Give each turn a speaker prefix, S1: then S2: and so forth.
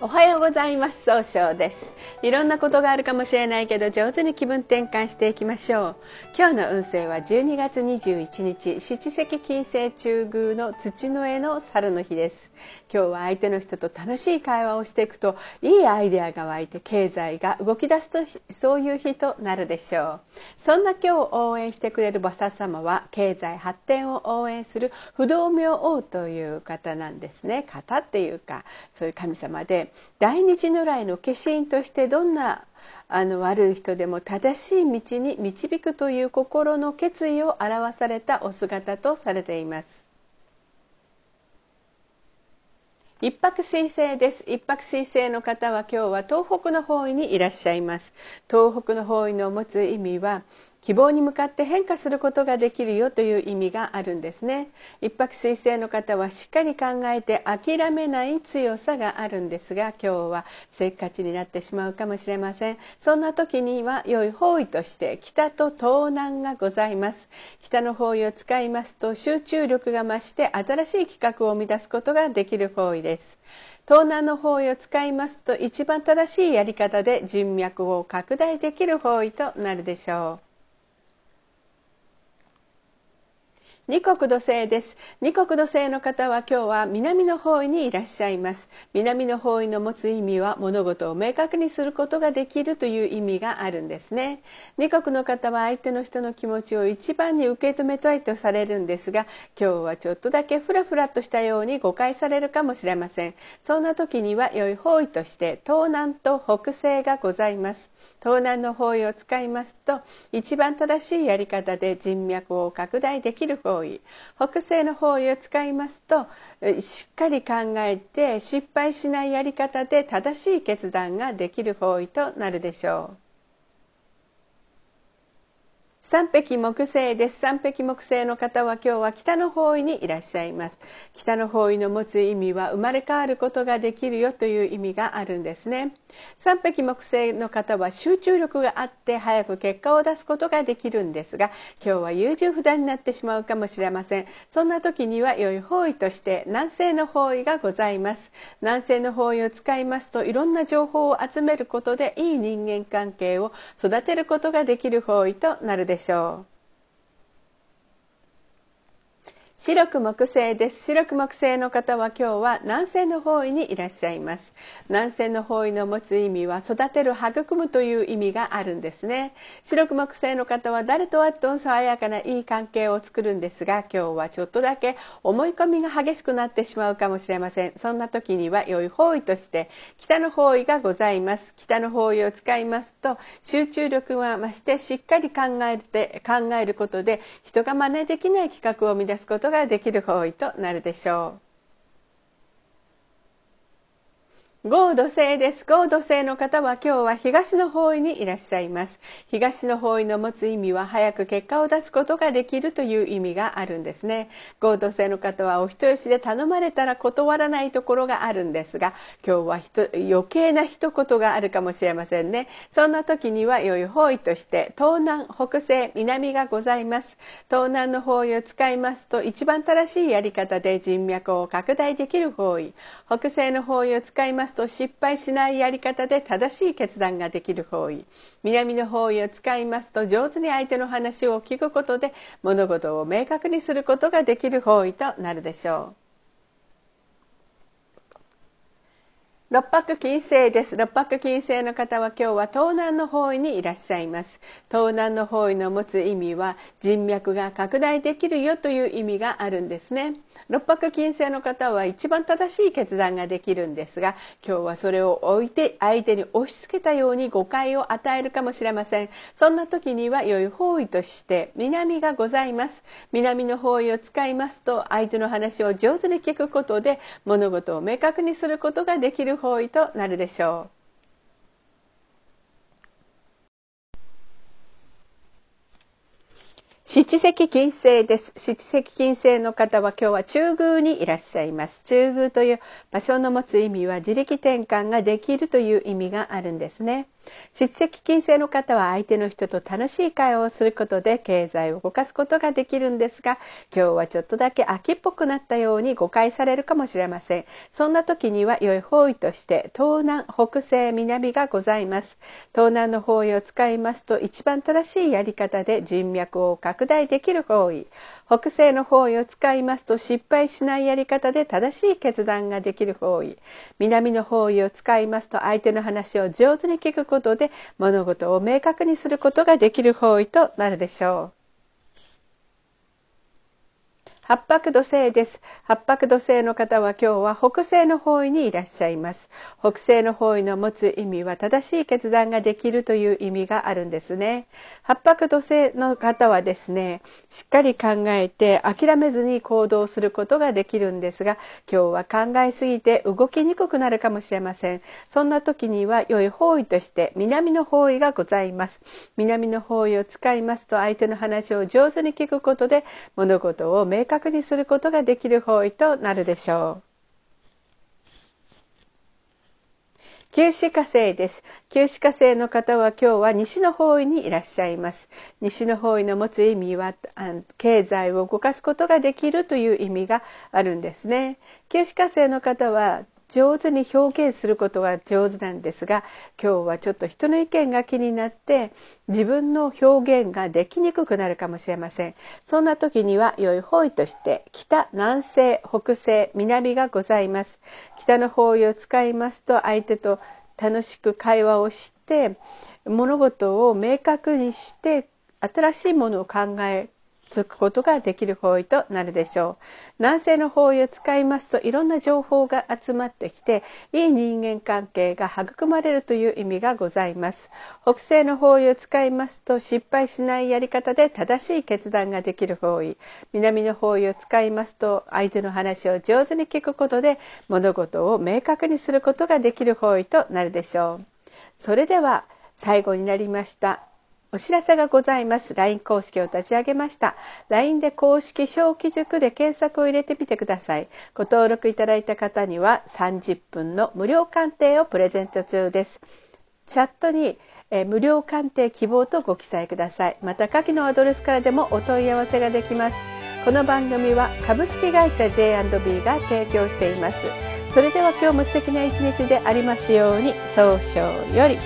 S1: おはようございます。総称です。いろんなことがあるかもしれないけど上手に気分転換していきましょう。今日の運勢は12月21日七石金星中宮の土の絵の猿の日です。今日は相手の人と楽しい会話をしていくといいアイデアが湧いて経済が動き出すとそういう日となるでしょう。そんな今日を応援してくれる菩薩様は経済発展を応援する不動明王という方なんですね。方っていうかそういう神様で大日如来の化身としてどんなあの悪い人でも正しい道に導くという心の決意を表されたお姿とされています。一泊水星です一泊水星の方は今日は東北の方位にいらっしゃいます東北の方位の持つ意味は希望に向かって変化することができるよという意味があるんですね。一泊水星の方はしっかり考えて諦めない強さがあるんですが今日はせっかちになってしまうかもしれません。そんな時には良い方位として北と東南がございます。北の方位を使いますと集中力が増して新しい企画を生み出すことができる方位です。東南の方位を使いますと一番正しいやり方で人脈を拡大できる方位となるでしょう。二国土星です。二国土星の方は今日は南の方位にいらっしゃいます。南の方位の持つ意味は物事を明確にすることができるという意味があるんですね。二国の方は相手の人の気持ちを一番に受け止めたいとされるんですが今日はちょっとだけフラフラとしたように誤解されるかもしれません。そんな時には良い方位として東南と北西がございます。東南の方位を使いますと一番正しいやり方で人脈を拡大できる方位北西の方位を使いますとしっかり考えて失敗しないやり方で正しい決断ができる方位となるでしょう。三匹木星です。三匹木星の方は今日は北の方位にいらっしゃいます。北の方位の持つ意味は生まれ変わることができるよという意味があるんですね。三匹木星の方は集中力があって早く結果を出すことができるんですが今日は優柔不断になってしまうかもしれません。そんな時には良い方位として南西の方位がございます。南西の方位を使いますといろんな情報を集めることでいい人間関係を育てることができる方位となるでしょう。小白く木星です。白く木星の方は今日は南西の方位にいらっしゃいます。南西の方位の持つ意味は育てる育むという意味があるんですね。白く木星の方は誰とはと爽やかないい関係を作るんですが今日はちょっとだけ思い込みが激しくなってしまうかもしれません。そんな時には良い方位として北の方位がございます。北の方位を使いますと集中力が増してしっかり考えて考えることで人が真似できない企画を生み出すことことができる方位となるでしょう。合土星です。合土星の方は今日は東の方位にいらっしゃいます。東の方位の持つ意味は早く結果を出すことができるという意味があるんですね。合土星の方はお人よしで頼まれたら断らないところがあるんですが、今日は余計な一言があるかもしれませんね。そんな時には良い方位として東南、北西、南がございます。東南の方位を使いますと一番正しいやり方で人脈を拡大できる方位。北西の方位を使いますますと失敗しないやり方で正しい決断ができる方位南の方位を使いますと上手に相手の話を聞くことで物事を明確にすることができる方位となるでしょう。六白金星です。六白金星の方は今日は東南の方位にいらっしゃいます。東南の方位の持つ意味は人脈が拡大できるよという意味があるんですね。六白金星の方は一番正しい決断ができるんですが今日はそれを置いて相手に押し付けたように誤解を与えるかもしれませんそんな時には良い方位として南がございます南の方位を使いますと相手の話を上手に聞くことで物事を明確にすることができる方位となるでしょう七石金星です。七石金星の方は今日は中宮にいらっしゃいます。中宮という場所の持つ意味は自力転換ができるという意味があるんですね。出席金星の方は相手の人と楽しい会話をすることで経済を動かすことができるんですが今日はちょっとだけ秋っぽくなったように誤解されるかもしれません。そんな時には良い方位として東南北西南がございます。東南の方位を使いますと一番正しいやり方で人脈を拡大できる方位。北西の方位を使いますと失敗しないやり方で正しい決断ができる方位。南の方位を使いますと相手の話を上手に聞くことことで物事を明確にすることができる方位となるでしょう。八白土星です。八白土星の方は今日は北西の方位にいらっしゃいます。北西の方位の持つ意味は正しい決断ができるという意味があるんですね。八白土星の方はですね、しっかり考えて諦めずに行動することができるんですが、今日は考えすぎて動きにくくなるかもしれません。そんな時には良い方位として南の方位がございます。南の方位を使いますと相手の話を上手に聞くことで物事を明確確にすることができる方位となるでしょう。九死火星です。九死火星の方は今日は西の方位にいらっしゃいます。西の方位の持つ意味は経済を動かすことができるという意味があるんですね。九死火星の方は上手に表現することが上手なんですが今日はちょっと人の意見が気になって自分の表現ができにくくなるかもしれません。そんな時には良い方位として北南西北西南がございます。北の方位を使いますと相手と楽しく会話をして物事を明確にして新しいものを考えつくことができる方位となるでしょう。南西の方位を使いますといろんな情報が集まってきていい人間関係が育まれるという意味がございます。北西の方位を使いますと失敗しないやり方で正しい決断ができる方位南の方位を使いますと相手の話を上手に聞くことで物事を明確にすることができる方位となるでしょう。それでは最後になりましたお知らせがございます。LINE 公式を立ち上げました。LINE で公式小規塾で検索を入れてみてください。ご登録いただいた方には30分の無料鑑定をプレゼント中です。チャットにえ無料鑑定希望とご記載ください。また下記のアドレスからでもお問い合わせができます。この番組は株式会社 J&B が提供しています。それでは今日も素敵な一日でありますように、早々より。